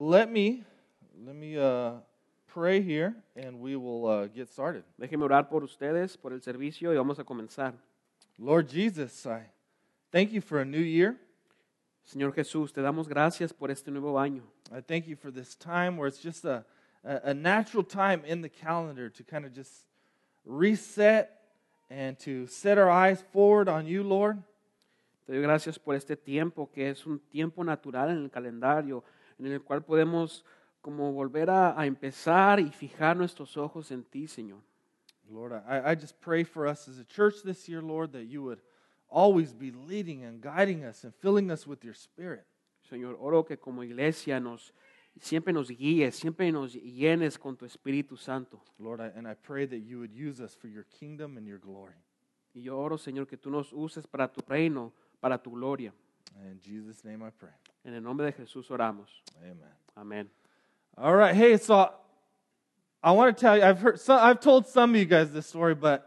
Let me let me uh, pray here, and we will uh, get started. Déjenme orar por ustedes, por el servicio y vamos a comenzar. Lord Jesus, I thank you for a new year. Señor Jesús, te damos gracias por este nuevo año. I thank you for this time where it's just a, a, a natural time in the calendar to kind of just reset and to set our eyes forward on you, Lord. Te doy gracias por este tiempo que es un tiempo natural en el calendario, en el cual podemos como volver a, a empezar y fijar nuestros ojos en ti, Señor. Lord, I, I just pray for us as a church this year, Lord, that you would always be leading and guiding us and filling us with your spirit. Señor, oro que como iglesia nos siempre nos guíes, siempre nos llenes con tu Espíritu Santo. Lord, I, and I pray that you would use us for your kingdom and your glory. Y yo oro, Señor, que tú nos uses para tu reino, para tu gloria. In Jesus' name I pray. En el nombre de Jesús oramos. Amen. Amén. All right. Hey, so I want to tell you, I've heard, I've told some of you guys this story, but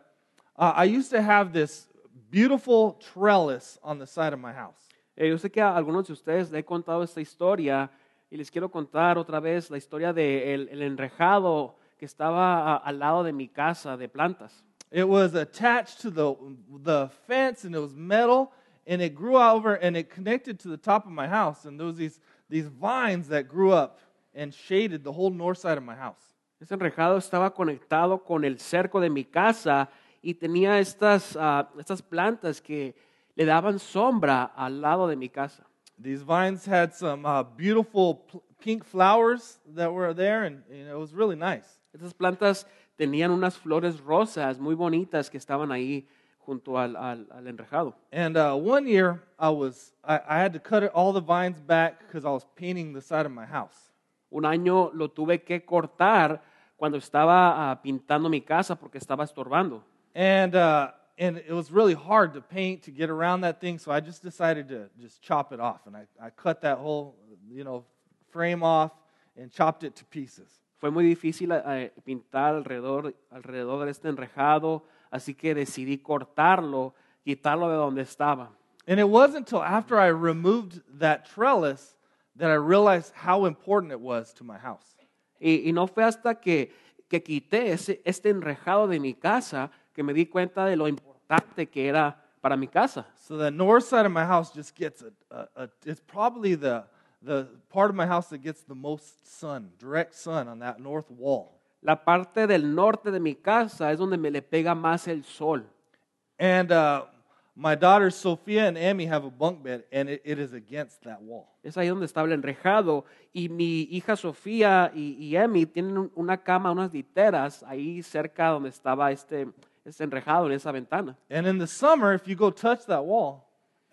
uh, I used to have this beautiful trellis on the side of my house. Eh, yo sé que a algunos de ustedes le he contado esta historia y les quiero contar otra vez la historia de el, el enrejado que estaba a- al lado de mi casa de plantas. It was attached to the, the fence and it was metal and it grew over and it connected to the top of my house. And there was these, these vines that grew up and shaded the whole north side of my house. Ese enrejado estaba conectado con el cerco de mi casa y tenía estas, ah, estas plantas que le daban sombra al lado de mi casa. These vines had some uh, beautiful pink flowers that were there and you know, it was really nice. Estas plantas tenían unas flores rosas muy bonitas que estaban ahí junto al, al- al enrejado. And uh, one year, I was I, I had to cut it, all the vines back because I was painting the side of my house. Un año lo tuve que cortar cuando estaba ah, pintando mi casa porque estaba estorbando. And uh, and it was really hard to paint to get around that thing, so I just decided to just chop it off, and I, I cut that whole you know frame off and chopped it to pieces. Fue muy difícil eh, pintar alrededor, alrededor de este enrejado, así que decidí cortarlo, quitarlo de donde estaba. And it wasn't until after I removed that trellis that I realized how important it was to my house. Y, y no fue hasta que, que quité ese, este enrejado de mi casa que me di cuenta de lo importante que era para mi casa. So the north side of my house just gets a, a, a it's probably the the part of my house that gets the most sun, direct sun on that north wall. La parte del norte de mi casa es donde me le pega más el sol. And uh, my daughters Sophia and Amy have a bunk bed, and it, it is against that wall. Es ahí donde estaba el enrejado. Y mi hija Sofía y, y Emi tienen un- una cama, unas literas ahí cerca donde estaba este, este enrejado en esa ventana. And in the summer, if you go touch that wall,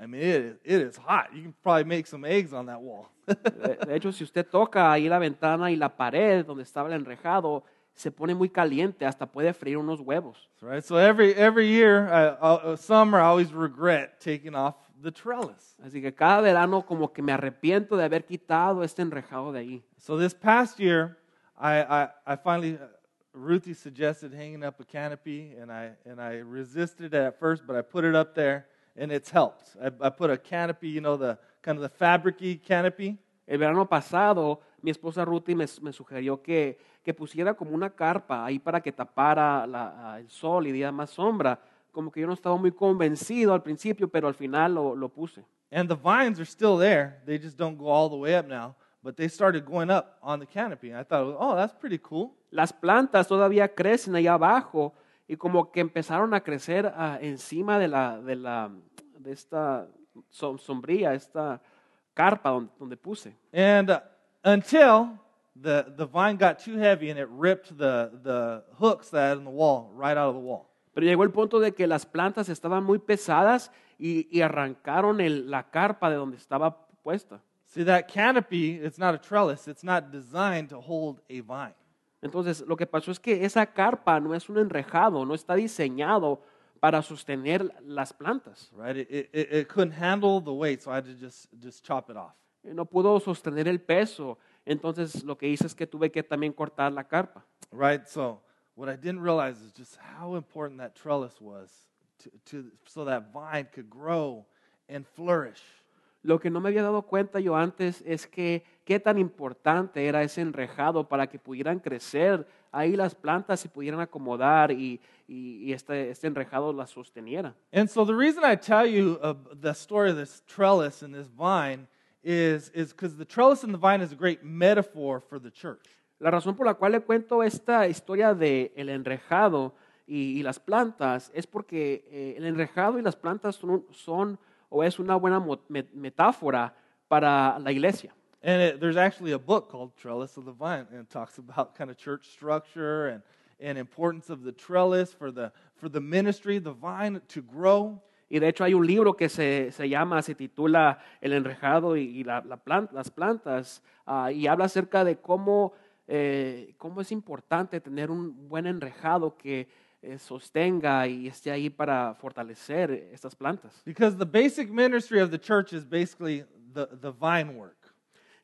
I mean, it is, it is hot. You can probably make some eggs on that wall. De, de hecho, si usted toca ahí la ventana y la pared donde estaba el enrejado, se pone muy caliente, hasta puede freír unos huevos. right? So every every year, uh, uh, summer, I always regret taking off the trellis. Así que cada verano como que me arrepiento de haber quitado este enrejado de ahí. So this past year, I, I, I finally, uh, Ruthie suggested hanging up a canopy, and I, and I resisted it at first, but I put it up there, and it's helped. I, I put a canopy, you know, the kind of the fabricy canopy, El verano pasado, mi esposa Ruthie me, me sugirió que, que pusiera como una carpa ahí para que tapara la- el sol y diera más sombra. Como que yo no estaba muy convencido al principio, pero al final lo, lo puse. and the vines are still there. They just don't go all the way up now, but they started going up on the canopy. I thought, oh, that's pretty cool. Las plantas todavía crecen allá abajo y como que empezaron a crecer ah, encima de, la, de, la, de esta som- sombría, esta carpa donde, donde puse. And uh, until the, the vine got too heavy and it ripped the, the hooks that had in the wall right out of the wall. Pero llegó el punto de que las plantas estaban muy pesadas y, y arrancaron el- la carpa de donde estaba puesta. See, that canopy, it's not a trellis, it's not designed to hold a vine. Entonces, lo que pasó es que esa carpa no es un enrejado, no está diseñado para sostener las plantas. Right? It, it, it- it couldn't handle the weight, so I had to just, just chop it off. No pudo sostener el peso. Entonces, lo que hice es que tuve que también cortar la carpa. Right? So, what I didn't realize is just how important that trellis was to, to, so that vine could grow and flourish. Lo que no me había dado cuenta yo antes es que qué tan importante era ese enrejado para que pudieran crecer ahí las plantas se pudieran acomodar y, y, y este, este enrejado las sosteniera. And so the reason I tell you uh, the story of this trellis and this vine is is because the trellis and the vine is a great metaphor for the church. La razón por la cual le cuento esta historia de el enrejado y, y las plantas es porque eh, el enrejado y las plantas son, son o es una buena met- metáfora para la iglesia. And it, there's actually a book called Trellis of the Vine, and it talks about kind of church structure and, and importance of the trellis for the, for the ministry, the vine to grow. Y de hecho hay un libro que se, se llama, se titula El enrejado y, y la, la plan- las plantas, ah, y habla acerca de cómo, eh, cómo es importante tener un buen enrejado que eh, sostenga y esté ahí para fortalecer estas plantas. Because the basic ministry of the church is basically the, the vine work.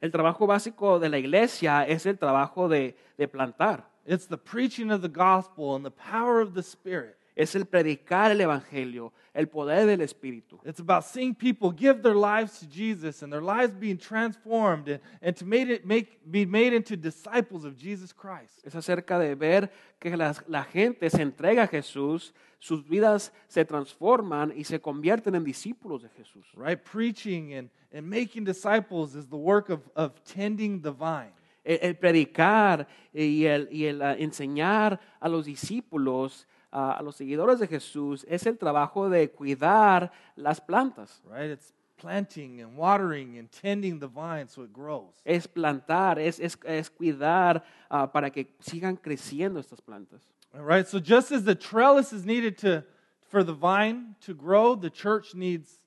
El trabajo básico de la iglesia es el trabajo de, de plantar, It's the preaching of the gospel and the power of the Spirit. Es el predicar el evangelio, el poder del Espíritu. It's about seeing people give their lives to Jesus and their lives being transformed and, and to made it, make, be made into disciples of Jesus Christ. Es acerca de ver que las- la gente se entrega a Jesús, sus vidas se transforman y se convierten en discípulos de Jesús. Right? Preaching and, and making disciples is the work of, of tending the vine. El, el predicar y el, y el, ah, enseñar a los discípulos, a los seguidores de Jesús, es el trabajo de cuidar las plantas. Right? It's planting and watering and tending the vine so it grows. Es plantar, es, es, es cuidar ah, para que sigan creciendo estas plantas. All right? So just as the trellis is needed to for the vine to grow, the church needs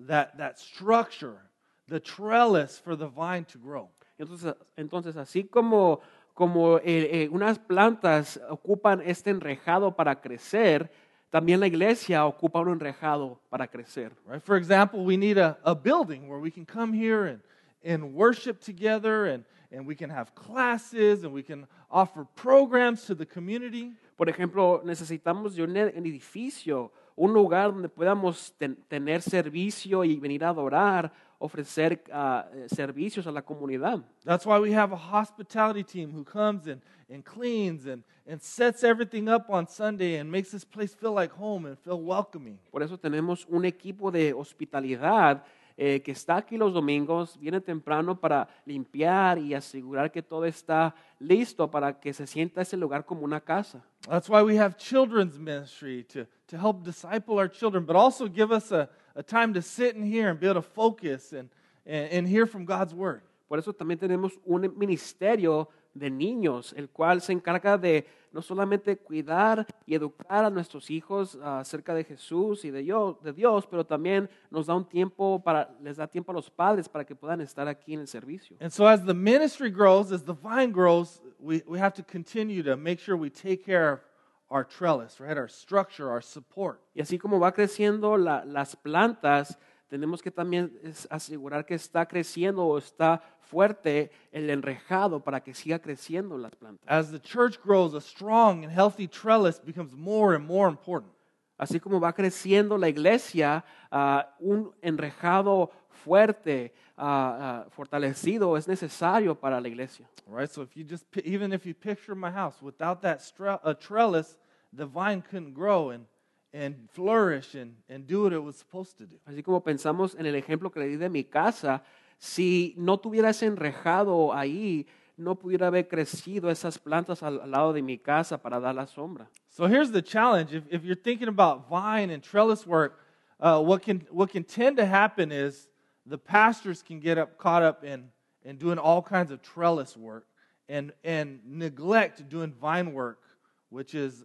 that, that structure, the trellis for the vine to grow. Entonces, entonces así como, como eh, eh, unas plantas ocupan este enrejado para crecer, también la iglesia ocupa un enrejado para crecer. Right? For example, we need a, a building where we can come here and, and worship together and, and we can have classes and we can offer programs to the community. Por ejemplo, necesitamos de un edificio, un lugar donde podamos ten- tener servicio y venir a adorar, ofrecer eh, servicios a la comunidad. That's why we have a hospitality team who comes and, and cleans and, and sets everything up on Sunday and makes this place feel like home and feel welcoming. Por eso tenemos un equipo de hospitalidad eh, que está aquí los domingos, viene temprano para limpiar y asegurar que todo está listo para que se sienta ese lugar como una casa. That's why we have children's ministry to, to help disciple our children, but also give us a, a time to sit in here and be able to focus and, and, and hear from God's word. Por eso también tenemos un ministerio de niños, el cual se encarga de no solamente cuidar y educar a nuestros hijos acerca de Jesús y de Dios, de Dios, pero también nos da un tiempo para, les da tiempo a los padres para que puedan estar aquí en el servicio. And so, as the ministry grows, as the vine grows, we, we have to continue to make sure we take care of our trellis, right? Our structure, our support. Y así como va creciendo la- las plantas, tenemos que también asegurar que está creciendo o está fuerte el enrejado para que siga creciendo las plantas. As the church grows, a strong and healthy trellis becomes more and more important. Así como va creciendo la iglesia, ah, un enrejado fuerte, ah, ah, fortalecido es necesario para la iglesia. Right? So, if you just, even if you picture my house, without that stre- a trellis, the vine couldn't grow and, and flourish and, and do what it was supposed to do. Así como pensamos en el ejemplo que le di de mi casa, si no tuviera ese enrejado ahí, no pudiera haber crecido esas plantas al, al lado de mi casa para dar la sombra. So here's the challenge. If, if you're thinking about vine and trellis work, uh, what, can, what can tend to happen is the pastors can get up, caught up in, in doing all kinds of trellis work and, and neglect doing vine work, which is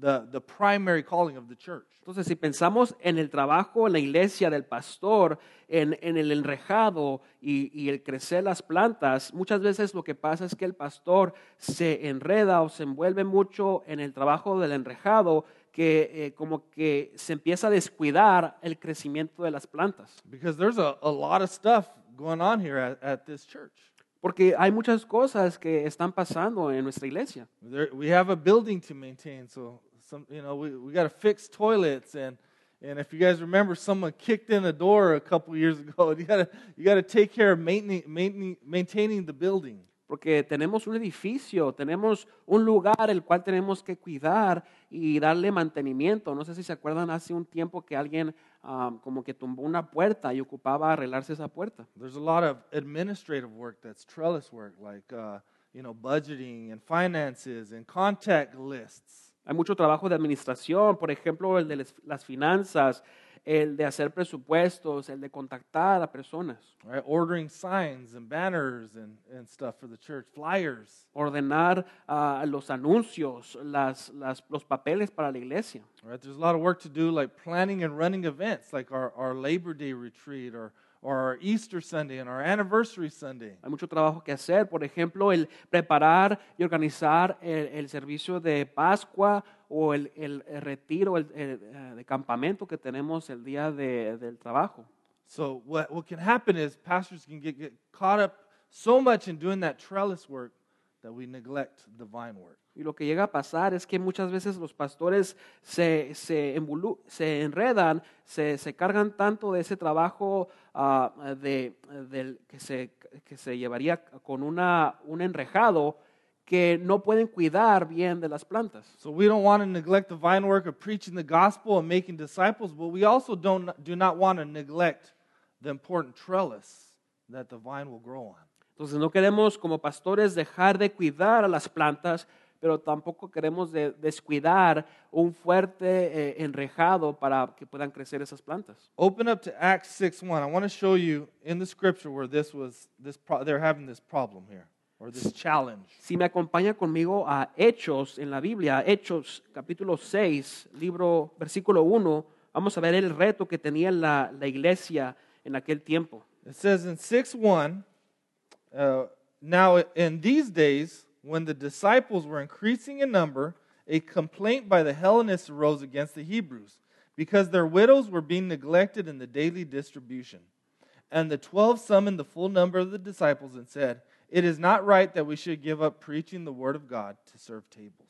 the, the primary calling of the church. Entonces, si pensamos en el trabajo en la iglesia del pastor, en, en el enrejado y, y el crecer las plantas, muchas veces lo que pasa es que el pastor se enreda o se envuelve mucho en el trabajo del enrejado, que eh, como que se empieza a descuidar el crecimiento de las plantas. Because there's a, a lot of stuff going on here at, at this church. Porque hay muchas cosas que están pasando en nuestra iglesia. There, we have a building to maintain, so some, you know, we, we got to fix toilets and, And if you guys remember, someone kicked in a door a couple years ago. You gotta, you gotta take care of maintaining, maintaining, maintaining the building. Porque tenemos un edificio, tenemos un lugar el cual tenemos que cuidar y darle mantenimiento. No sé si se acuerdan hace un tiempo que alguien um, como que tumbó una puerta y ocupaba arreglarse esa puerta. There's a lot of administrative work that's trellis work, like uh, you know, budgeting and finances and contact lists. Hay mucho trabajo de administración, por ejemplo, el de las finanzas, el de hacer presupuestos, el de contactar a personas, right? Ordering signs and banners and, and stuff for the church, flyers, ordenar ah, los anuncios, las, las- los papeles para la iglesia. right? There's a lot of work to do, like planning and running events, like our, our Labor Day retreat or, or our Easter Sunday and our anniversary Sunday. Hay mucho trabajo que hacer, por ejemplo, el preparar y organizar el, el servicio de Pascua o el, el- el retiro el- el, eh, campamento que tenemos el día de- del trabajo. So what, what can happen is pastors can get, get caught up so much in doing that trellis work that we neglect the vine work. Y lo que llega a pasar es que muchas veces los pastores se, se, embulu- se enredan, se, se cargan tanto de ese trabajo ah, de, del, que, se, que se llevaría con una, un enrejado que no pueden cuidar bien de las plantas. So we don't want to neglect the vine work of preaching the gospel and making disciples, but we also don't, do not want to neglect the important trellis that the vine will grow on. Entonces no queremos como pastores dejar de cuidar a las plantas, pero tampoco queremos de- descuidar un fuerte eh, enrejado para que puedan crecer esas plantas. Open up to Acts 6:1. I want to show you in the scripture where this was this they're having this problem here or this challenge. Si me acompaña conmigo a Hechos en la Biblia, Hechos capítulo 6, libro versículo 1, vamos a ver el reto que tenía la, la iglesia en aquel tiempo. It says in 6:1, uh, now in these days when the disciples were increasing in number, a complaint by the Hellenists arose against the Hebrews because their widows were being neglected in the daily distribution. And the 12 summoned the full number of the disciples and said, "It is not right that we should give up preaching the word of God to serve tables."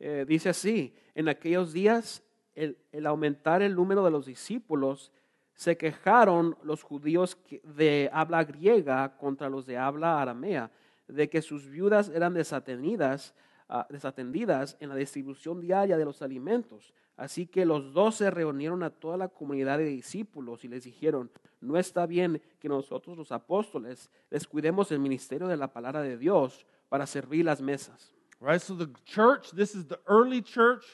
Eh, dice así, en aquellos días, el, el aumentar el número de los discípulos, se quejaron los judíos de habla griega contra los de habla aramea, de que sus viudas eran desatendidas, ah, desatendidas en la distribución diaria de los alimentos. Así que los dos se reunieron a toda la comunidad de discípulos y les dijeron, no está bien que nosotros los apóstoles descuidemos el ministerio de la palabra de Dios para servir las mesas. Right? So the church, this is the early church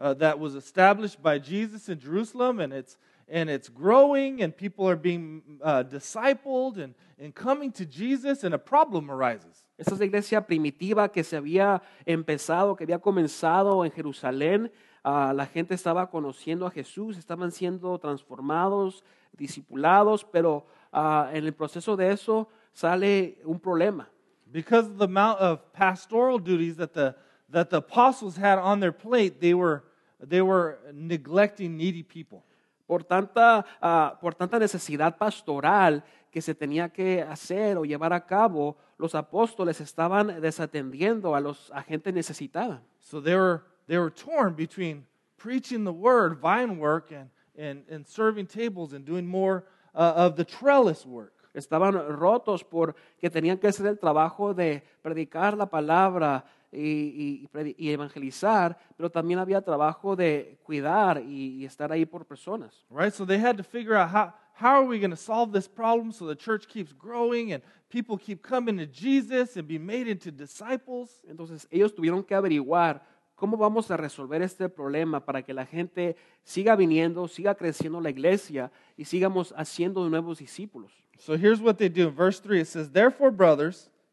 uh, that was established by Jesus in Jerusalem, and it's and it's growing, and people are being uh, discipled and, and coming to Jesus, and a problem arises. Esta es la iglesia primitiva que se había empezado, que había comenzado en Jerusalén. Ah, la gente estaba conociendo a Jesús, estaban siendo transformados, discipulados, pero ah, en el proceso de eso sale un problema. Because of the amount of pastoral duties that the that the apostles had on their plate, they were they were neglecting needy people. Por tanta, ah, por tanta necesidad pastoral que se tenía que hacer o llevar a cabo, los apóstoles estaban desatendiendo a los a gente necesitada. So they were they were torn between preaching the word, vine work, and and, and serving tables and doing more uh, of the trellis work. Estaban rotos porque tenían que hacer el trabajo de predicar la palabra y, y- y evangelizar, pero también había trabajo de cuidar y, y estar ahí por personas. Right? So they had to figure out how how are we going to solve this problem so the church keeps growing and people keep coming to Jesus and be made into disciples. Entonces ellos tuvieron que averiguar cómo vamos a resolver este problema para que la gente siga viniendo, siga creciendo la iglesia y sigamos haciendo nuevos discípulos. So here's what they do. In verse 3, it says, Therefore, brothers,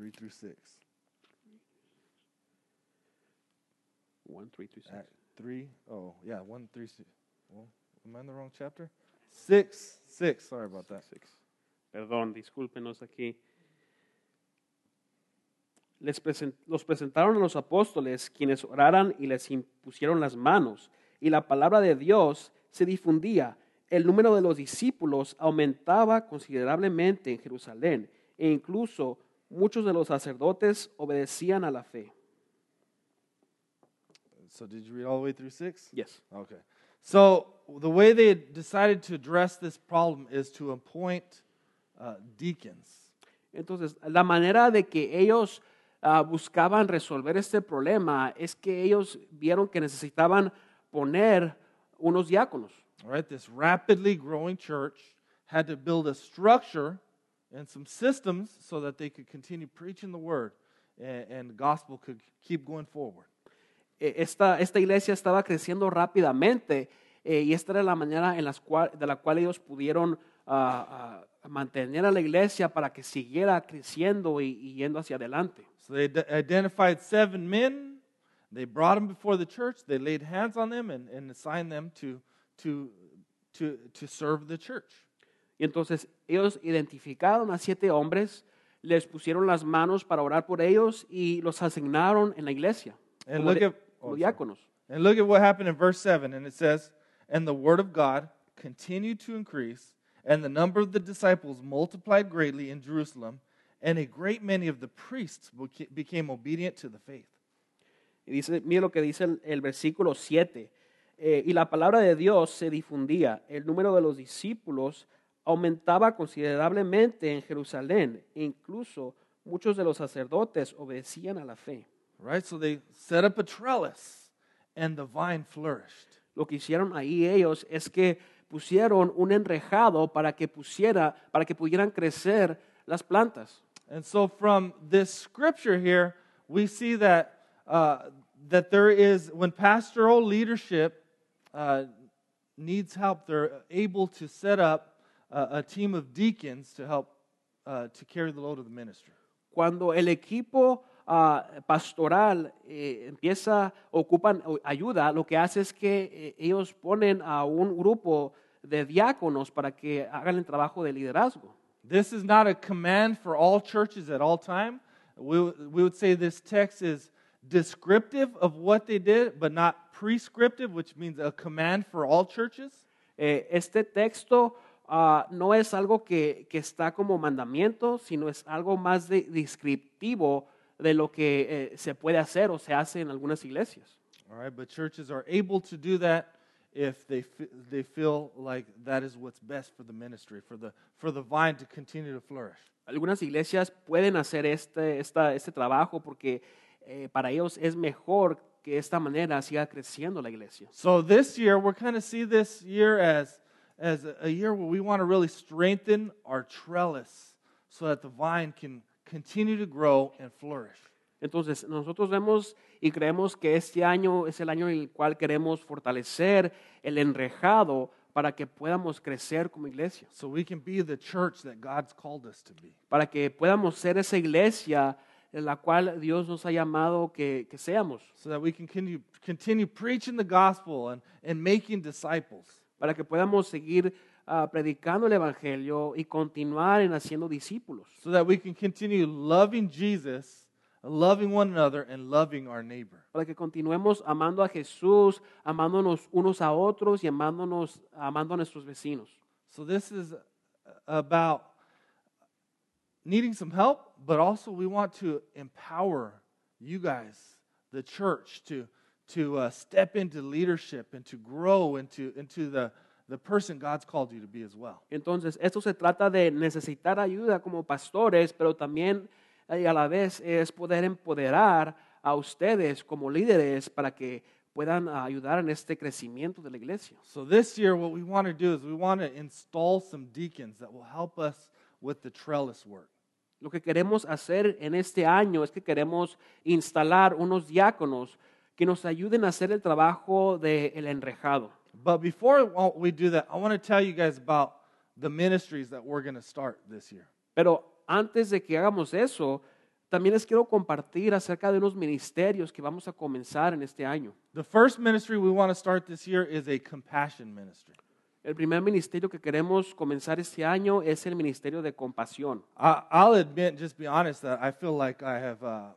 Three through six. One, three, two, six. Act three. Oh, yeah, one, three, six. Well, am I in the wrong chapter? Six, six. Sorry about that. Six. Perdón, discúlpenos aquí. Les los presentaron a los apóstoles, quienes oraran y les impusieron las manos. Y la palabra de Dios se difundía. El número de los discípulos aumentaba considerablemente en Jerusalén. E incluso muchos de los sacerdotes obedecían a la fe. So, did you read all the way through six? Yes. Okay. So, the way they decided to address this problem is to appoint uh, deacons. Entonces, la manera de que ellos ah, buscaban resolver este problema es que ellos vieron que necesitaban poner unos diáconos. All right, this rapidly growing church had to build a structure and some systems so that they could continue preaching the word and, and the gospel could keep going forward. Esta, esta iglesia estaba creciendo rápidamente eh, y esta era la manera en las cual, de la cual ellos pudieron ah, ah, mantener a la iglesia para que siguiera creciendo y, y yendo hacia adelante. So they identified seven men. They brought them before the church. They laid hands on them and, and assigned them to, to, to, to serve the church. Y entonces ellos identificaron a siete hombres, les pusieron las manos para orar por ellos y los asignaron en la iglesia And como, look de- at, como oh, diáconos. and look at what happened in verse 7. And it says, And the word of God continued to increase, and the number of the disciples multiplied greatly in Jerusalem, and a great many of the priests beca- became obedient to the faith. Y dice, mire lo que dice el, el versículo 7. Eh, y la palabra de Dios se difundía. El número de los discípulos aumentaba considerablemente en Jerusalén. Incluso muchos de los sacerdotes obedecían a la fe. Right? So they set up a trellis, and the vine flourished. Lo que hicieron ahí ellos es que pusieron un enrejado para que pusiera, para que pudieran crecer las plantas. And so, from this scripture here, we see that uh, that there is when pastoral leadership uh, needs help, they're able to set up a, a team of deacons to help uh, to carry the load of the ministry. Cuando el equipo ah, pastoral eh, empieza, ocupan ayuda, lo que hace es que eh, ellos ponen a un grupo de diáconos para que hagan el trabajo de liderazgo. This is not a command for all churches at all time. We, would- we would say this text is descriptive of what they did, but not prescriptive, which means a command for all churches. Eh, este texto ah, no es algo que, que está como mandamiento, sino es algo más de- descriptivo de lo que eh, se puede hacer o se hace en algunas iglesias. All right, but churches are able to do that if they they feel like that is what's best for the ministry, for the for the vine to continue to flourish. Algunas iglesias pueden hacer este, esta- este trabajo porque eh, para ellos es mejor que esta manera siga creciendo la iglesia. So this year we're kind of see this year as as a, year where we want to really strengthen our trellis so that the vine can continue to grow and flourish. Entonces, nosotros vemos y creemos que este año es el año en el cual queremos fortalecer el enrejado para que podamos crecer como iglesia, So we can be the church that God's called us to be. para que podamos ser esa iglesia en la cual Dios nos ha llamado que, que seamos, So that we can continue, continue preaching the gospel and, and making disciples. Para que podamos seguir ah, predicando el Evangelio y continuar en haciendo discípulos, so that we can continue loving Jesus, loving one another, and loving our neighbor. para que continuemos amando a Jesús, amándonos unos a otros y amándonos, amando a nuestros vecinos. So this is about needing some help, but also we want to empower you guys, the church, to to uh, step into leadership and to grow into into the the person God's called you to be as well. Entonces, esto se trata de necesitar ayuda como pastores, pero también eh, a la vez es poder empoderar a ustedes como líderes para que puedan ah, ayudar en este crecimiento de la iglesia. So this year, what we want to do is we want to install some deacons that will help us with the trellis work. Lo que queremos hacer en este año es que queremos instalar unos diáconos que nos ayuden a hacer el trabajo del enrejado. But before we do that, I want to tell you guys about the ministries that we're going to start this year. Pero antes de que hagamos eso, también les quiero compartir acerca de unos ministerios que vamos a comenzar en este año. The first ministry we want to start this year is a compassion ministry. El primer ministerio que queremos comenzar este año es el ministerio de compasión. I, I'll admit, just be honest, that I feel like I have, uh,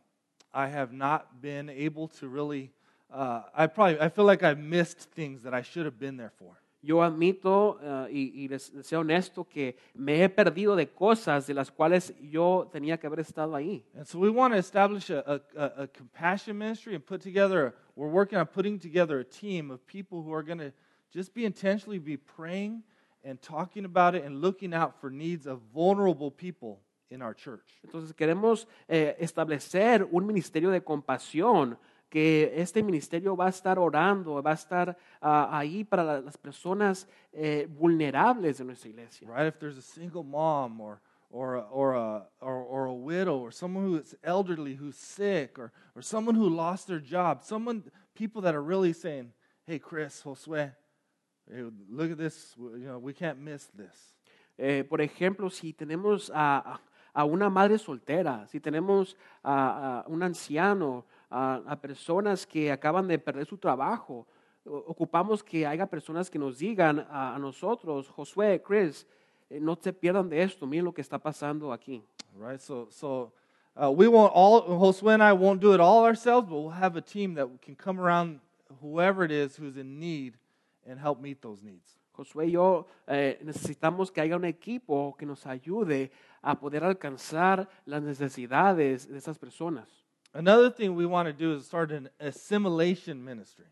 I have not been able to really. Uh, I probably, I feel like I've missed things that I should have been there for. Yo admito uh, y, y les, les sea honesto que me he perdido de cosas de las cuales yo tenía que haber estado ahí. And so we want to establish a, a, a, a compassion ministry and put together, we're working on putting together a team of people who are going to just be intentionally be praying and talking about it and looking out for needs of vulnerable people in our church. Entonces queremos eh, establecer un ministerio de compasión, que este ministerio va a estar orando, va a estar ah, ahí para la- las personas eh, vulnerables de nuestra iglesia. Right? If there's a single mom or or a, or a or, or a widow or someone who's elderly who's sick or or someone who lost their job, someone people that are really saying, "Hey Chris, Josue, hey, look at this, you know, we can't miss this." Eh, por ejemplo, si tenemos a, a- a una madre soltera, si tenemos a, un anciano, a, personas que acaban de perder su trabajo, ocupamos que haya personas que nos digan a, nosotros, Josué, Chris, eh, no se pierdan de esto, miren lo que está pasando aquí. Right? So so uh, we won't all Josue and I won't do it all ourselves, but we'll have a team that can come around whoever it is who's in need and help meet those needs. Josué y yo eh, necesitamos que haya un equipo que nos ayude a poder alcanzar las necesidades de esas personas. Another thing we want to do is start an assimilation ministry.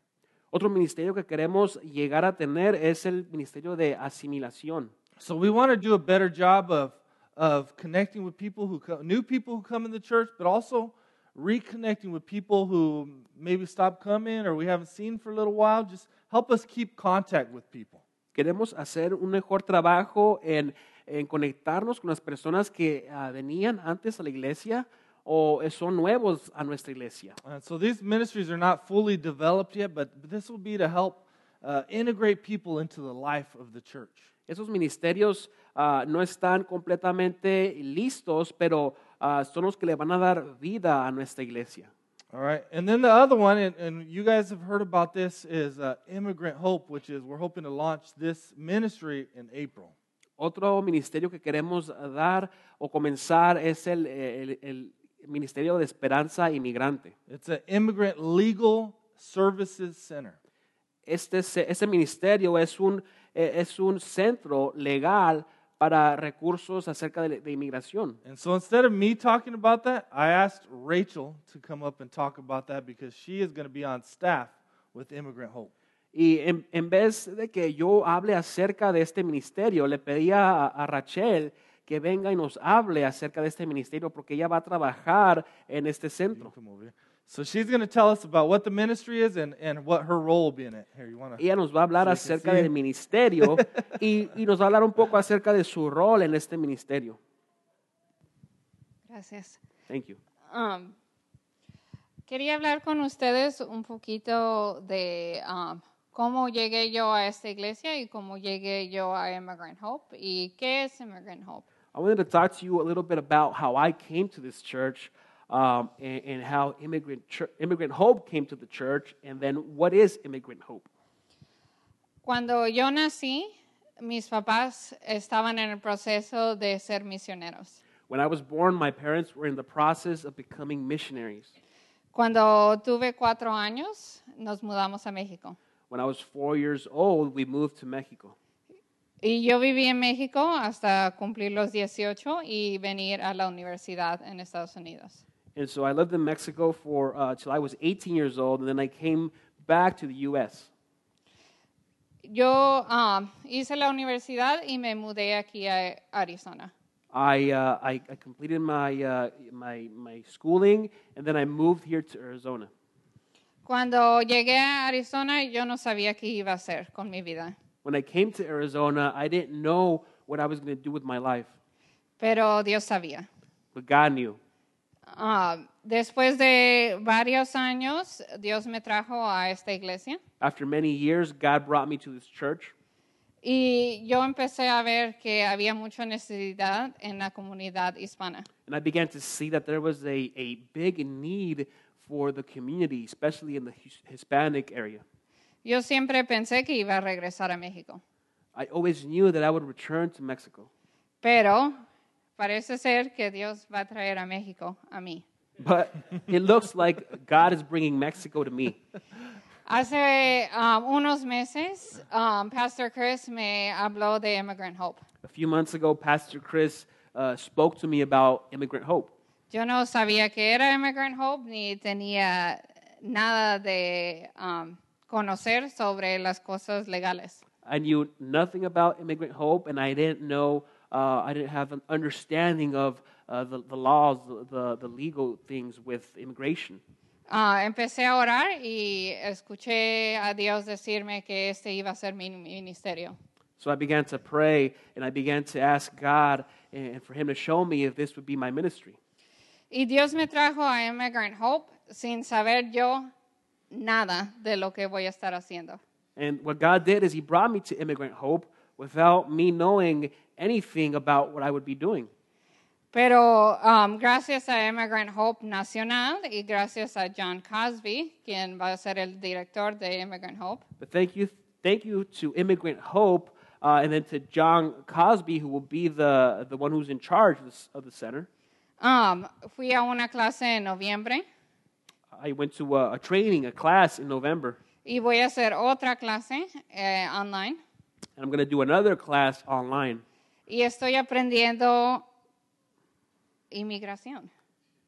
Otro ministerio que queremos llegar a tener es el ministerio de asimilación. So we want to do a better job of, of connecting with people who come, new people who come in the church, but also reconnecting with people who maybe stopped coming or we haven't seen for a little while. Just help us keep contact with people. Queremos hacer un mejor trabajo en, en conectarnos con las personas que ah, venían antes a la iglesia o son nuevos a nuestra iglesia. And so these ministries are not fully developed yet, but this will be to help uh, integrate people into the life of the church. Esos ministerios ah, no están completamente listos, pero ah, son los que le van a dar vida a nuestra iglesia. All right. And then the other one, and, and you guys have heard about this, is uh, Immigrant Hope, which is we're hoping to launch this ministry in April. Otro ministerio que queremos dar o comenzar es el, el- el Ministerio de Esperanza Inmigrante. It's an Immigrant Legal Services Center. Este, se- este ministerio es un, eh, es un centro legal para recursos acerca de, de inmigración. And so instead of me talking about that, I asked Rachel to come up and talk about that because she is going to be on staff with Immigrant Hope. Y en, en vez de que yo hable acerca de este ministerio, le pedía a, a Rachel que venga y nos hable acerca de este ministerio porque ella va a trabajar en este centro. Come over here. So she's going to tell us about what the ministry is and, and what her role will be in it. Here, you want to? Ella nos va a hablar Sí, sí, acerca sí. del ministerio y, y nos va a hablar un poco acerca de su rol en este ministerio. Gracias. Thank you. Um, quería hablar con ustedes un poquito de um, cómo llegué yo a esta iglesia y cómo llegué yo a Immigrant Hope y qué es Immigrant Hope. I wanted to talk to you a little bit about how I came to this church um, and, and how immigrant, Chur- immigrant Hope came to the church, and then what is Immigrant Hope? Cuando yo nací, mis papás estaban en el proceso de ser misioneros. When I was born, my parents were in the process of becoming missionaries. Cuando tuve cuatro años, nos mudamos a México. When I was four years old, we moved to Mexico. Y yo viví en México hasta cumplir los 18 y venir a la universidad en Estados Unidos. And so I lived in Mexico for uh, till I was 18 years old, and then I came back to the U.S. Yo um, hice la universidad y me mudé aquí a Arizona. I, uh, I, I completed my, uh, my, my schooling, and then I moved here to Arizona. Cuando llegué a Arizona, yo no sabía qué iba a hacer con mi vida. When I came to Arizona, I didn't know what I was going to do with my life, Pero Dios sabía. but God knew. Ah, después de varios años, Dios me trajo a esta iglesia. After many years, God brought me to this church. Y yo empecé a ver que había mucha necesidad en la comunidad hispana. And I began to see that there was a, a big need for the community, especially in the Hispanic area. Yo siempre pensé que iba a regresar a México, I always knew that I would return to Mexico. pero parece ser que Dios va a traer a México a mí. But it looks like God is bringing Mexico to me. Hace um, unos meses, um, Pastor Chris me habló de Immigrant Hope. A few months ago, Pastor Chris uh, spoke to me about Immigrant Hope. Yo no sabía que era Immigrant Hope ni tenía nada de um, conocer sobre las cosas legales. I knew nothing about Immigrant Hope, and I didn't know, uh, I didn't have an understanding of uh, the, the laws, the, the, the legal things with immigration. Ah, empecé a orar y escuché a Dios decirme que este iba a ser mi ministerio. So I began to pray, and I began to ask God and for Him to show me if this would be my ministry. Y Dios me trajo a Immigrant Hope sin saber yo nada de lo que voy a estar haciendo. And what God did is He brought me to Immigrant Hope without me knowing anything about what I would be doing. Pero um, gracias a Immigrant Hope Nacional y gracias a John Cosby, quien va a ser el director de Immigrant Hope, But thank you, thank you to Immigrant Hope, uh, and then to John Cosby, who will be the, the one who's in charge of, this, of the center. um, fui a una clase en noviembre I went to a, a training, a class in November, y voy a hacer otra clase eh, online. and I'm going to do another class online. Y estoy aprendiendo inmigración.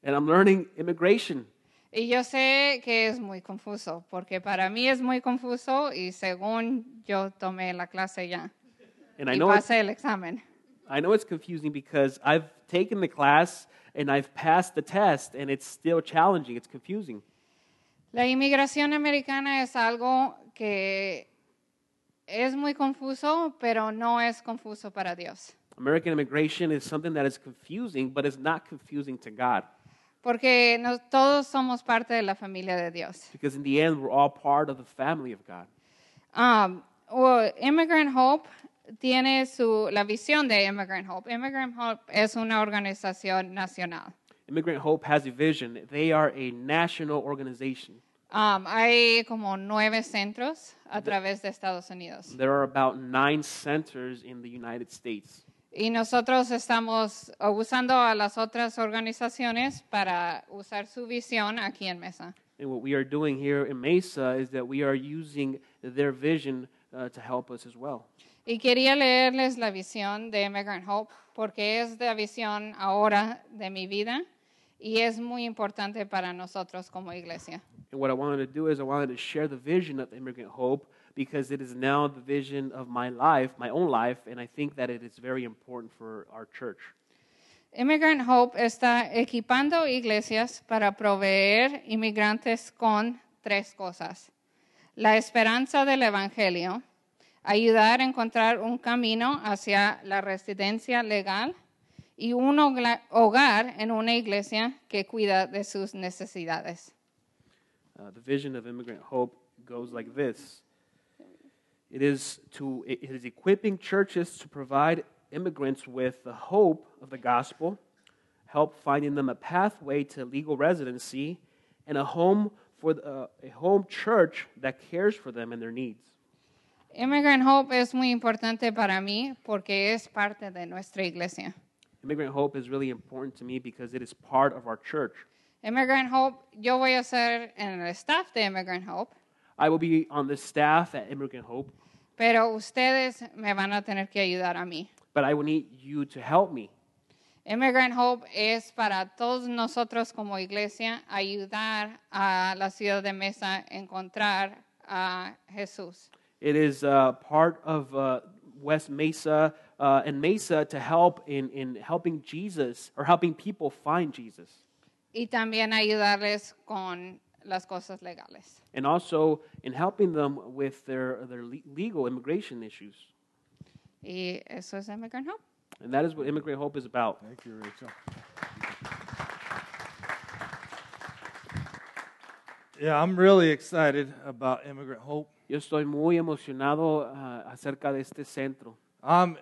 And I'm learning immigration. Y yo sé que es muy confuso, porque para mí es muy confuso y según yo tomé la clase ya And I y know, pasé el examen. I know it's confusing because I've taken the class and I've passed the test, and it's still challenging. It's confusing. La inmigración americana es algo que es muy confuso, pero no es confuso para Dios. American immigration is something that is confusing, but it's not confusing to God. Porque nos- todos somos parte de la familia de Dios. Because in the end, we're all part of the family of God. Um, well, Immigrant Hope tiene su, la visión de Immigrant Hope. Immigrant Hope es una organización nacional. Immigrant Hope has a vision. They are a national organization. Um, hay como nueve centros a través de Estados Unidos. There are about nine centers in the United States. Y nosotros estamos usando a las otras organizaciones para usar su visión aquí en Mesa. And what we are doing here in Mesa is that we are using their vision uh, to help us as well. Y quería leerles la visión de Immigrant Hope porque es la visión ahora de mi vida y es muy importante para nosotros como iglesia. And what I wanted to do is I wanted to share the vision of Immigrant Hope because it is now the vision of my life, my own life, and I think that it is very important for our church. Immigrant Hope está equipando iglesias para proveer inmigrantes con tres cosas. La esperanza del Evangelio, ayudar a encontrar un camino hacia la residencia legal y un hogar en una iglesia que cuida de sus necesidades. Uh, the vision of Immigrant Hope goes like this it is, to, it is equipping churches to provide immigrants with the hope of the gospel, help finding them a pathway to legal residency, and a home for the, uh, a home church that cares for them and their needs. Immigrant Hope es muy importante para mí porque es parte de nuestra iglesia. Immigrant Hope is really important to me because it is part of our church. Immigrant Hope, yo voy a ser en el staff de Immigrant Hope, I will be on the staff at Immigrant Hope, pero ustedes me van a tener que ayudar a mí. but I will need you to help me. Immigrant Hope es para todos nosotros como iglesia ayudar a la ciudad de Mesa a encontrar a Jesús. It is uh, part of uh, West Mesa uh, and Mesa to help in, in helping Jesus or helping people find Jesus. Y también ayudarles con las cosas legales. And also in helping them with their, their le- legal immigration issues. Y eso es Immigrant Hope. And that is what Immigrant Hope is about. Thank you, Rachel. Yeah, I'm really excited about Immigrant Hope. Yo estoy muy emocionado ah, acerca de este centro. I'm,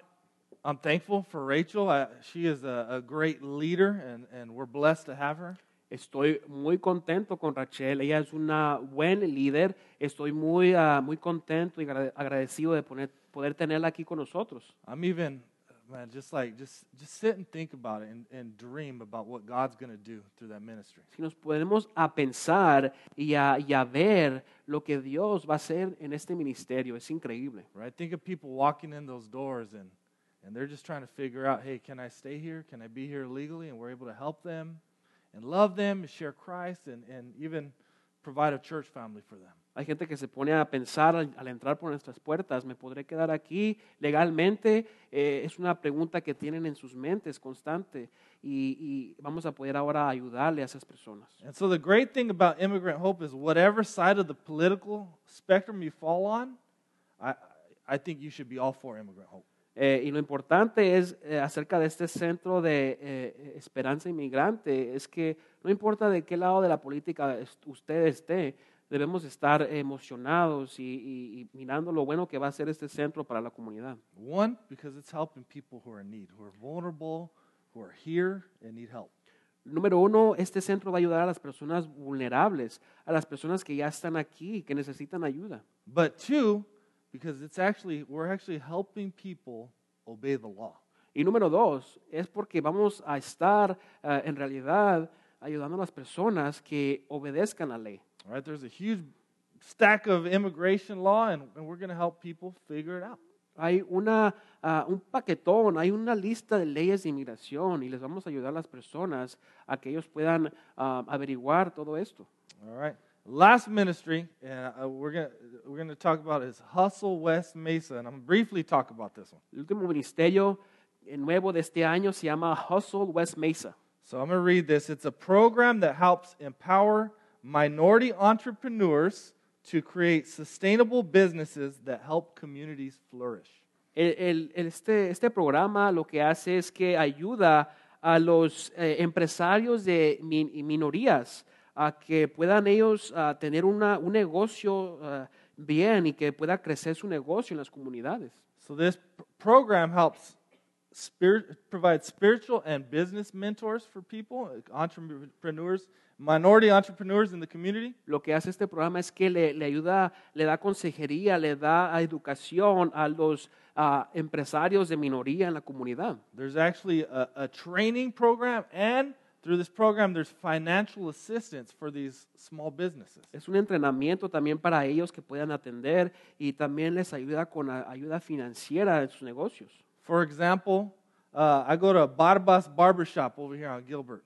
I'm thankful for Rachel. I, she is a, a great leader, and, and we're blessed to have her. Estoy muy contento con Rachel. Ella es una buena líder. Estoy muy, ah, muy contento y agrade- agradecido de poner- poder tenerla aquí con nosotros. I'm even, man, just like, just, just sit and think about it and, and dream about what God's going to do through that ministry. Si nos podemos a pensar y a, y a ver lo que Dios va a hacer en este ministerio, es increíble. Right? Think of people walking in those doors and, and they're just trying to figure out, hey, can I stay here? Can I be here legally? And we're able to help them and love them and share Christ and, and even provide a church family for them. Hay gente que se pone a pensar al, al entrar por nuestras puertas, ¿me podré quedar aquí legalmente? Eh, es una pregunta que tienen en sus mentes constante y, y vamos a poder ahora ayudarle a esas personas. And so the great thing about Immigrant Hope is whatever side of the political spectrum you fall on, I, I think you should be all for Immigrant Hope. Eh, y lo importante es eh, acerca de este centro de eh, esperanza inmigrante, es que no importa de qué lado de la política usted esté, debemos estar emocionados y, y- y mirando lo bueno que va a ser este centro para la comunidad. One, because it's helping people who are in need, who are vulnerable, who are here and need help. Número uno, este centro va a ayudar a las personas vulnerables, a las personas que ya están aquí, que necesitan ayuda. But two, because it's actually we're actually helping people obey the law. Y número dos, es porque vamos a estar eh, en realidad ayudando a las personas que obedezcan la ley. All right, there's a huge stack of immigration law, and, and we're going to help people figure it out. Hay una, ah, un paquetón, hay una lista de leyes de inmigración y les vamos a ayudar a las personas a que ellos puedan ah, averiguar todo esto. All right. Last ministry, and uh, we're going to we're to talk about is Hustle West Mesa, and I'm gonna briefly talk about this one. El último ministerio nuevo de este año se llama Hustle West Mesa. So I'm going to read this. It's a program that helps empower minority entrepreneurs to create sustainable businesses that help communities flourish. El- el- este, este programa lo que hace es que ayuda a los eh, empresarios de min- minorías a que puedan ellos tener una- un negocio ah, bien y que pueda crecer su negocio en las comunidades. So this program helps spirit, provide spiritual and business mentors for people, entrepreneurs, minority entrepreneurs in the community. Lo que hace este programa es que le, le ayuda, le da consejería, le da educación a los ah, empresarios de minoría en la comunidad. There's actually a, a training program, and through this program, there's financial assistance for these small businesses. Es un entrenamiento también para ellos que puedan atender y también les ayuda con ayuda financiera en sus negocios. For example, uh, I go to Barbas Barbershop over here on Gilbert.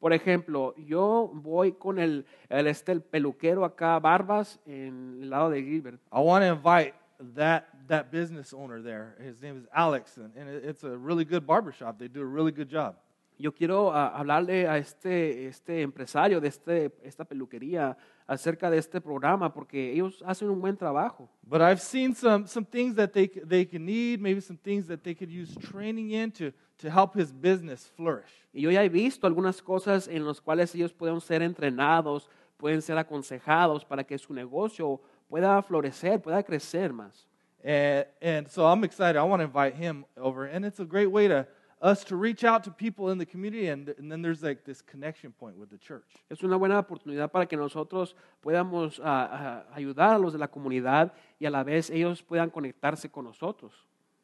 Por ejemplo, yo voy con el, el, este, el peluquero acá, Barbas, en el lado de Gilbert. I want to invite that, that business owner there. His name is Alex, and, and it's a really good barbershop. They do a really good job. Yo quiero ah, hablarle a este, este empresario de este, esta peluquería acerca de este programa porque ellos hacen un buen trabajo. But I've seen some, some things that they, they can need, maybe some things that they could use training in to, to help his business flourish. Y yo ya he visto algunas cosas en las cuales ellos pueden ser entrenados, pueden ser aconsejados para que su negocio pueda florecer, pueda crecer más. And, and so I'm excited. I want to invite him over. And it's a great way to us to reach out to people in the community. And, and then there's like this connection point with the church. Es una buena oportunidad para que nosotros podamos ah, ah, ayudar a los de la comunidad y a la vez ellos puedan conectarse con nosotros.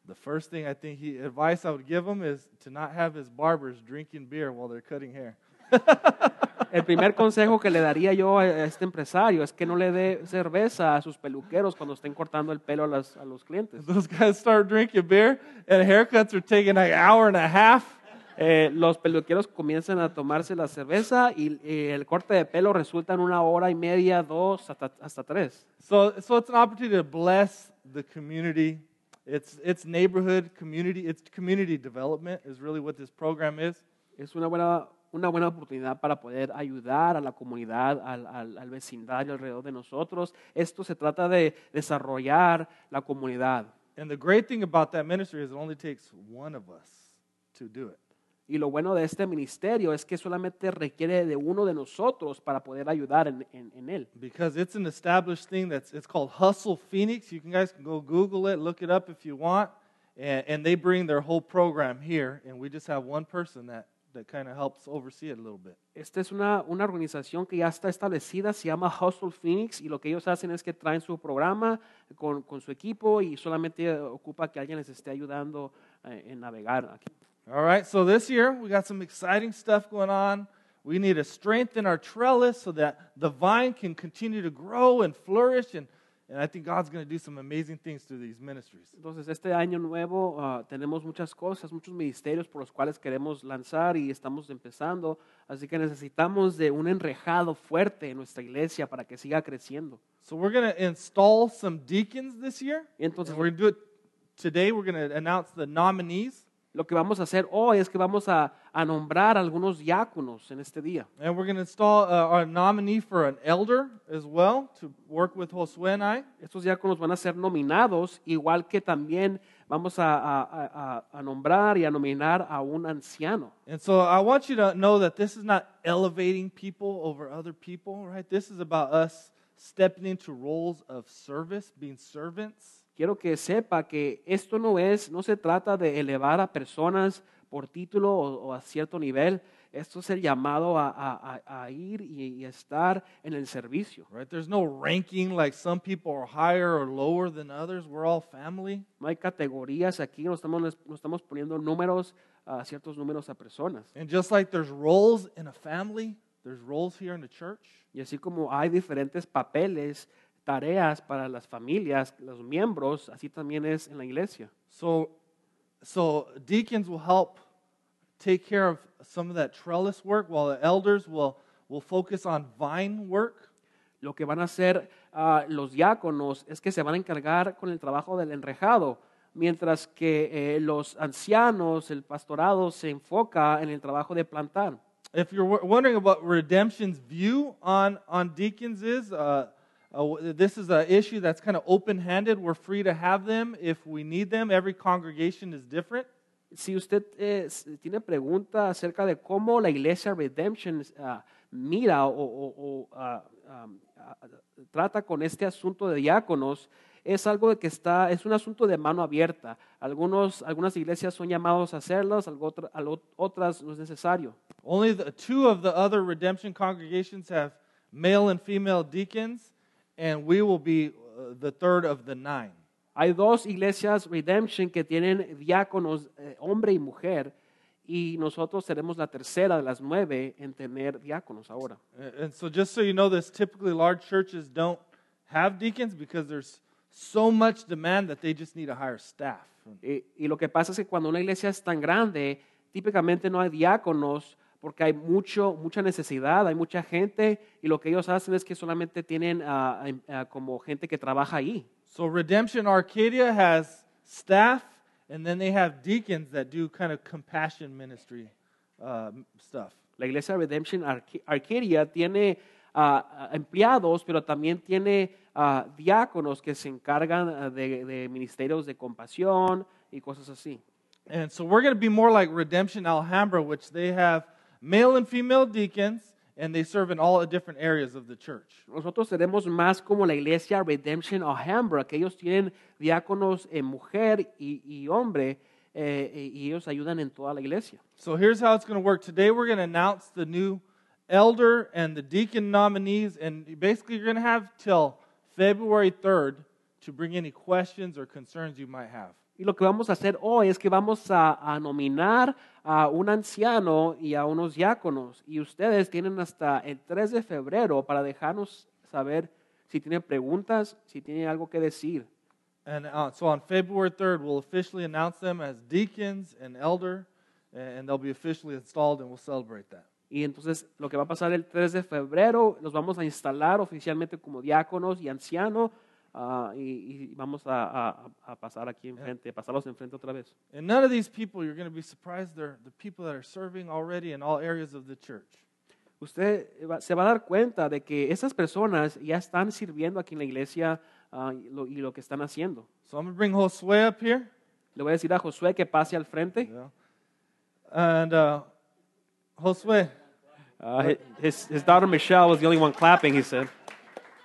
The first thing I think he advice I would give him is to not have his barbers drinking beer while they're cutting hair. El primer consejo que le daría yo a este empresario es que no le dé cerveza a sus peluqueros cuando estén cortando el pelo a, las- a los clientes. Those guys start drinking beer, and haircuts are taking an hour and a half. Eh, los peluqueros comienzan a tomarse la cerveza y eh, el corte de pelo resulta en una hora y media, dos, hasta, hasta tres. So, so it's an opportunity to bless the community. It's, it's neighborhood community. It's community development is really what this program is. Es una buena, una buena oportunidad para poder ayudar a la comunidad, al, al, al vecindario alrededor de nosotros. Esto se trata de desarrollar la comunidad. And the great thing about that ministry is it only takes one of us to do it. Y lo bueno de este ministerio es que solamente requiere de uno de nosotros para poder ayudar en, en- en él. because it's an established thing that's it's called Hustle Phoenix. You can guys can go Google it, look it up if you want, and, and they bring their whole program here, and we just have one person that that kind of helps oversee it a little bit. Esta es una, una organización que ya está establecida, se llama Hustle Phoenix y lo que ellos hacen es que traen su programa con, con su equipo y solamente ocupa que alguien les esté ayudando eh, en navegar aquí. All right, so this year we got some exciting stuff going on. We need to strengthen our trellis so that the vine can continue to grow and flourish, and, and I think God's going to do some amazing things through these ministries. Entonces, este año nuevo ah, tenemos muchas cosas, muchos ministerios por los cuales queremos lanzar y estamos empezando, así que necesitamos de un enrejado fuerte en nuestra iglesia para que siga creciendo. So we're going to install some deacons this year. Entonces, And we're going to do it today. We're going to announce the nominees. Lo que vamos a hacer hoy es que vamos a, a nombrar algunos diáconos en este día. And we're going to install uh, our nominee for an elder as well to work with Josue and I. Estos diáconos van a ser nominados, igual que también vamos a, a- a- a- a nombrar y a nominar a un anciano. And so I want you to know that this is not elevating people over other people, right? This is about us stepping into roles of service, being servants. Quiero que sepa que esto no es, no se trata de elevar a personas por título o, o a cierto nivel. Esto es el llamado a, a- a- ir y, y estar en el servicio. Right? There's no ranking like some people are higher or lower than others. We're all family. No hay categorías aquí, no estamos, no estamos poniendo números, a ciertos números a personas. And just like there's roles in a family, there's roles here in the church. Y así como hay diferentes papeles, tareas para las familias, los miembros, así también es en la iglesia. So, so deacons will help take care of some of that trellis work, while the elders will, will focus on vine work. Lo que van a hacer ah, los diáconos es que se van a encargar con el trabajo del enrejado, mientras que eh, los ancianos, el pastorado, se enfoca en el trabajo de plantar. If you're wondering about redemption's view on, on deacons is, uh, uh, this is an issue that's kind of open-handed. We're free to have them if we need them. Every congregation is different. Si usted eh, tiene pregunta acerca de cómo la iglesia Redemption ah, mira o, o- o, am, ah, trata con este asunto de diáconos, es algo que está, es un asunto de mano abierta. Algunos, algunas iglesias son llamados a hacerlas, algo otra- al ot- otras no es necesario. Only the, two of the other redemption congregations have male and female deacons, and we will be uh, the third of the nine. Hay dos iglesias Redemption que tienen diáconos, eh, hombre y mujer, y nosotros seremos la tercera de las nueve en tener diáconos ahora. And so, just so you know, this typically large churches don't have deacons because there's so much demand that they just need to hire staff. Y, y lo que pasa es que cuando una iglesia es tan grande, típicamente no hay diáconos porque hay mucho, mucha necesidad, hay mucha gente, y lo que ellos hacen es que solamente tienen em- ah, como gente que trabaja ahí. So, Redemption Arcadia has staff, and then they have deacons that do kind of compassion ministry uh, stuff. La iglesia Redemption Arca- Arcadia tiene ah, ah, empleados, pero también tiene ah, diáconos que se encargan de, de ministerios de compasión y cosas así. And so, we're going to be more like Redemption Alhambra, which they have male and female deacons, and they serve in all the different areas of the church. Nosotros seremos más como la iglesia Redemption Alhambra, que ellos tienen diáconos en mujer y, y hombre, eh, y ellos ayudan en toda la iglesia. So here's how it's going to work. Today we're going to announce the new elder and the deacon nominees, and basically you're going to have till February 3rd to bring any questions or concerns you might have. Y lo que vamos a hacer hoy es que vamos a, a nominar a un anciano y a unos diáconos. Y ustedes tienen hasta el 3 de febrero para dejarnos saber si tienen preguntas, si tienen algo que decir. And uh, so on February 3rd, we'll officially announce them as deacons and elder, and they'll be officially installed, and we'll celebrate that. Y entonces lo que va a pasar el 3 de febrero, los vamos a instalar oficialmente como diáconos y ancianos ah, y, y vamos a, a- a pasar aquí enfrente, pasarlos enfrente otra vez. And none of these people, you're going to be surprised, they're the people that are serving already in all areas of the church. Usted se va a dar cuenta de que esas personas ya están sirviendo aquí en la iglesia ah, y, lo, y lo que están haciendo. So I'm going to bring Josue up here. Le voy a decir a Josué que pase al frente. Yeah. And uh, Josue, Uh, hi- his, his daughter Michelle was the only one clapping, he said.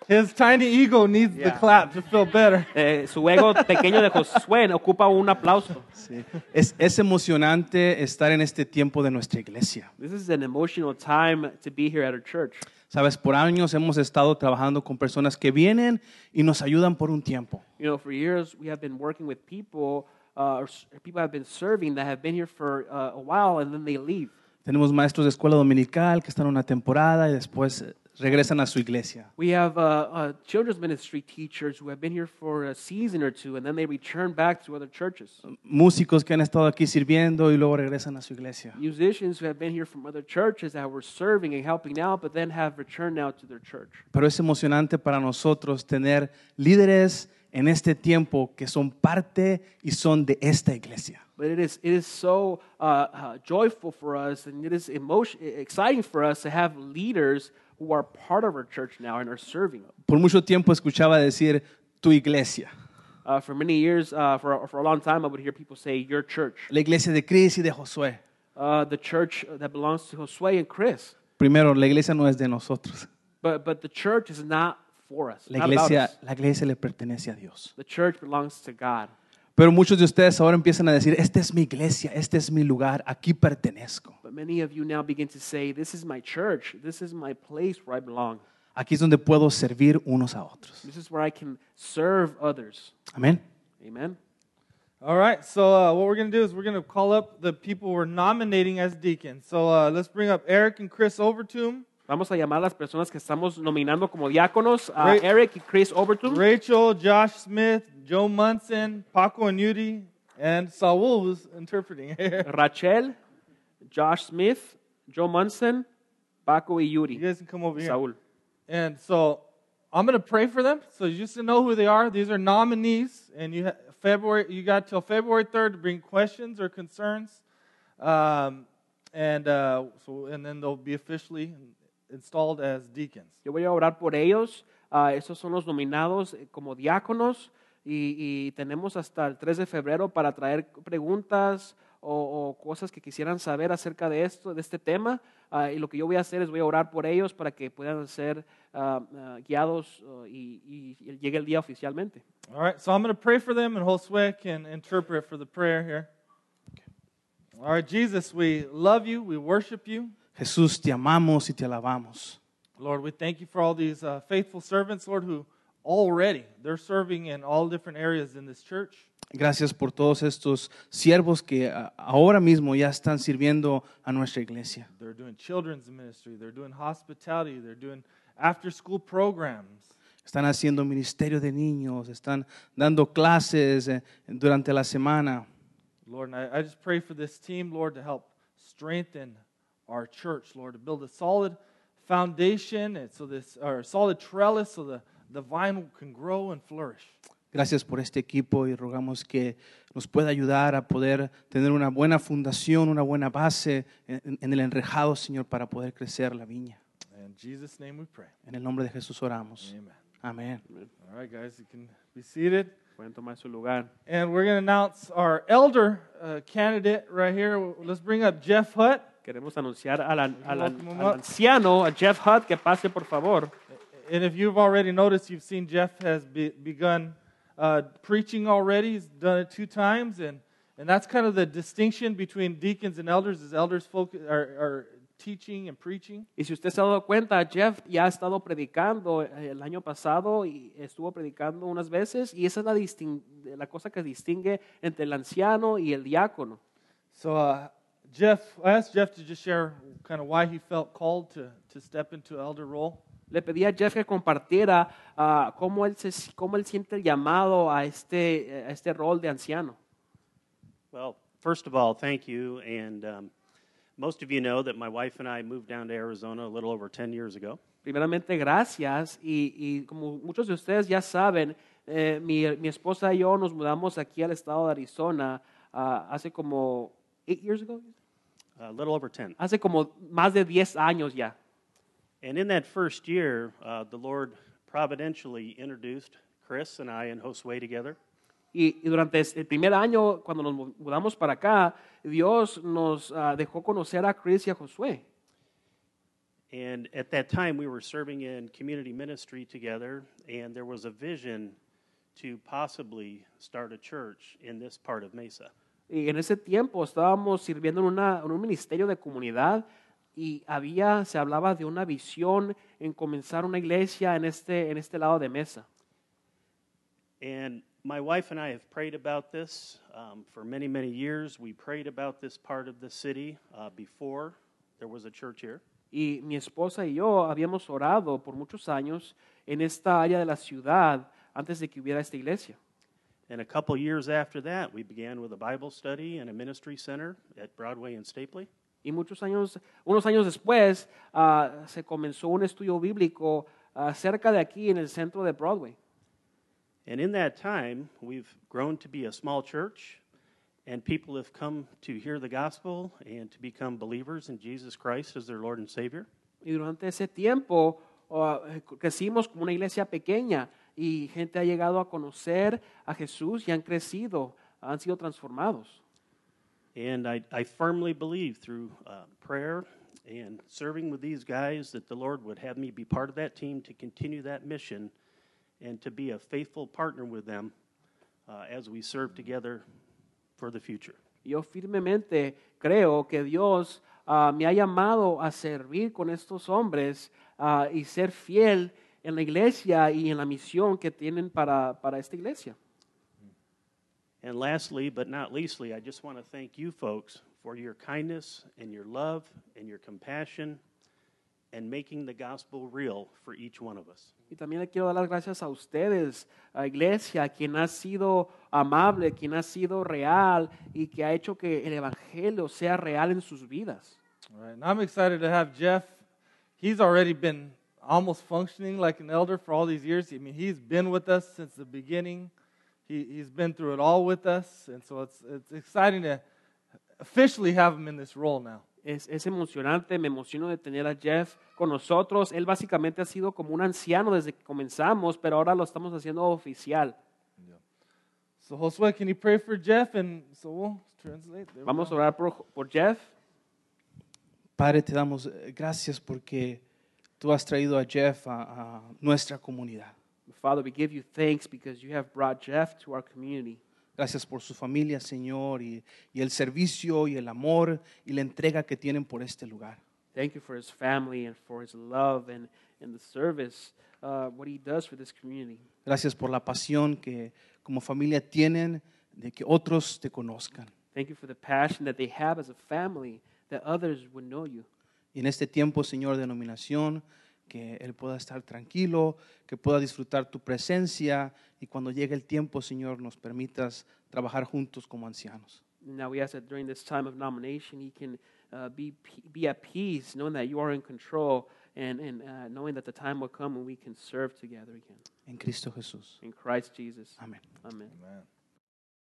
His tiny ego needs the clap to feel better. Eh, su ego pequeño de Josué ocupa un aplauso. Sí. Es, es emocionante estar en este tiempo de nuestra iglesia. This is an emotional time to be here at our church. Sabes, por años hemos estado trabajando con personas que vienen y nos ayudan por un tiempo. You know, for years we have been working with people, uh, people have been serving that have been here for uh, a while and then they leave. Tenemos maestros de escuela dominical que están una temporada y después eh, regresan a su iglesia. We have uh, uh, children's ministry teachers who have been here for a season or two and then they return back to other churches. Músicos que han estado aquí sirviendo y luego regresan a su iglesia. Musicians who have been here from other churches that were serving and helping out, but then have returned now to their church. Pero es emocionante para nosotros tener líderes en este tiempo que son parte y son de esta iglesia. But it is, it is so uh, uh, joyful for us and it is emotion, exciting for us to have leaders who are part of our church now and are serving. Por mucho tiempo escuchaba decir tu iglesia, Uh, for many years, uh, for, for a long time, I would hear people say, Your church. la iglesia de Cris y de Josué. Uh, the church that belongs to Josue and Chris. Primero, la iglesia no es de nosotros. But, but the church is not for us. La iglesia, us. la iglesia le pertenece a Dios. The church belongs to God. Pero muchos de ustedes ahora empiezan a decir, esta es mi iglesia, este es mi lugar, aquí pertenezco. But many of you now begin to say, This is my church. This is my place where I belong. Aquí es donde puedo servir unos a otros. This is where I can serve others. Amén. Amen. All right, so uh, what we're going to do is we're going to call up the people we're nominating as deacons. So uh, let's bring up Eric and Chris Overtoom, Vamos a llamar a las personas que estamos nominando como diáconos, a Right. Eric y Chris Overton, Rachel, Josh Smith, Joe Munson, Paco and Yudi, and Saul was interpreting here. Rachel, Josh Smith, Joe Munson, Paco y You Yuri. guys can come over here. Saúl. And so I'm going to pray for them. So just to know who they are, these are nominees, and you ha- February you got till February 3rd to bring questions or concerns, um, and uh, so and then they'll be officially installed as deacons. Yo voy a orar por ellos. Ah, esos son los nominados eh, como diáconos y, y tenemos hasta el 3 de febrero para traer preguntas o, o cosas que quisieran saber acerca de esto, de este tema. Ah, y lo que yo voy a hacer es voy a orar por ellos para que puedan ser ah, ah, guiados y, y llegue el día oficialmente. All right, so I'm going to pray for them, and Josue can interpret for the prayer here. All right, Jesus, we love you, we worship you. Jesús, te amamos y te alabamos. Lord, we thank you for all these uh, faithful servants, Lord, who already they're serving in all different areas in this church. Gracias por todos estos siervos que ah, ahora mismo ya están sirviendo a nuestra iglesia. They're doing children's ministry, they're doing hospitality, they're doing after school programs. Están haciendo ministerio de niños, están dando clases eh, durante la semana. Lord, and I, I just pray for this team, Lord, to help strengthen our church, Lord, to build a solid foundation and so this or a solid trellis so the, the vine can grow and flourish. Gracias por este equipo y rogamos que nos pueda ayudar a poder tener una buena fundación, una buena base en, en el enrejado, Señor, para poder crecer la viña. In Jesus' name we pray. En el nombre de Jesús oramos. Amen. Amén. All right, guys, you can be seated. Pueden tomar su lugar. And we're going to announce our elder uh, candidate right here. Let's bring up Jeff Hutt. Queremos anunciar al, an- al an- Welcome him al anciano, a Jeff Hutt, que pase por favor. And if you've already noticed, you've seen Jeff has be, begun uh, preaching already. He's done it two times, and, and that's kind of the distinction between deacons and elders. Is elders focus are, are teaching and preaching, Y si usted se ha dado cuenta, Jeff ya ha estado predicando eh, el año pasado y estuvo predicando unas veces y esa es la, distin- la cosa que distingue entre el anciano y el diácono. so uh, Jeff. I asked Jeff to just share kind of why he felt called to to step into elder role. Le pedí a Jeff que compartiera ah, cómo, él se, cómo él siente el llamado a este, a este rol de anciano. Well, first of all, thank you. And um, most of you know that my wife and I moved down to Arizona a little over 10 years ago. Primeramente, gracias. Y, y como muchos de ustedes ya saben, eh, mi, mi esposa y yo nos mudamos aquí al estado de Arizona ah, hace como eight years ago. A little over 10. Hace como más de 10 años ya. And in that first year, uh, the Lord providentially introduced Chris and I and Josue together. Y, y durante el primer año, cuando nos mudamos para acá, Dios nos ah, dejó conocer a Chris y a Josué. And at that time, we were serving in community ministry together, and there was a vision to possibly start a church in this part of Mesa. Y en ese tiempo estábamos sirviendo en, una- en un ministerio de comunidad y había, se hablaba de una visión en comenzar una iglesia en este, en este lado de mesa. And my wife and I have prayed about this um, for many, many years. We prayed about this part of the city uh, before there was a church here. Y mi esposa y yo habíamos orado por muchos años en esta área de la ciudad antes de que hubiera esta iglesia. And a couple years after that, we began with a Bible study and a ministry center at Broadway and Stapley. Y muchos años, unos años después, ah, se comenzó un estudio bíblico ah, cerca de aquí en el centro de Broadway. And in that time, we've grown to be a small church, and people have come to hear the gospel and to become believers in Jesus Christ as their Lord and Savior. Y durante ese tiempo ah, crecimos como una iglesia pequeña y gente ha llegado a conocer a Jesús y han crecido, han sido transformados. And I, I firmly believe through uh, prayer and serving with these guys that the Lord would have me be part of that team to continue that mission and to be a faithful partner with them uh, as we serve together for the future. Yo firmemente creo que Dios ah, me ha llamado a servir con estos hombres ah, y ser fiel en la iglesia y en la misión que tienen para, para esta iglesia. And lastly, but not leastly, I just want to thank you folks for your kindness and your love and your compassion and making the gospel real for each one of us. Y también le quiero dar las gracias a ustedes, a iglesia, quien ha sido amable, quien ha sido real y que ha hecho que el evangelio sea real en sus vidas. All right, and I'm excited to have Jeff. He's already been almost functioning like an elder for all these years. I mean, he's been with us since the beginning. He, he's been through it all with us, and so it's it's exciting to officially have him in this role now. Es, es emocionante, me emociono de tener a Jeff con nosotros. Él básicamente ha sido como un anciano desde que comenzamos, pero ahora lo estamos haciendo oficial. So Josue, can you pray for Jeff? And so we'll translate. There Vamos a orar por, por Jeff. Padre, te damos eh, gracias porque tú has traído a Jeff a, a nuestra comunidad. Father, we give you thanks because you have brought Jeff to our community. Gracias por su familia, Señor, y, y el servicio y el amor y la entrega que tienen por este lugar. Thank you for his family and for his love and, and the service, uh, what he does for this community. Gracias por la pasión que como familia tienen de que otros te conozcan. Thank you for the passion that they have as a family that others would know you. Y en este tiempo, Señor, de nominación, que Él pueda estar tranquilo, que pueda disfrutar tu presencia y cuando llegue el tiempo, Señor, nos permitas trabajar juntos como ancianos. Now we ask that during this time of nomination, he can uh, be, pe- be at peace, knowing that you are in control and, and uh, knowing that the time will come when we can serve together again. En Cristo Jesús. In Christ Jesus. Amén. Amen. Amen.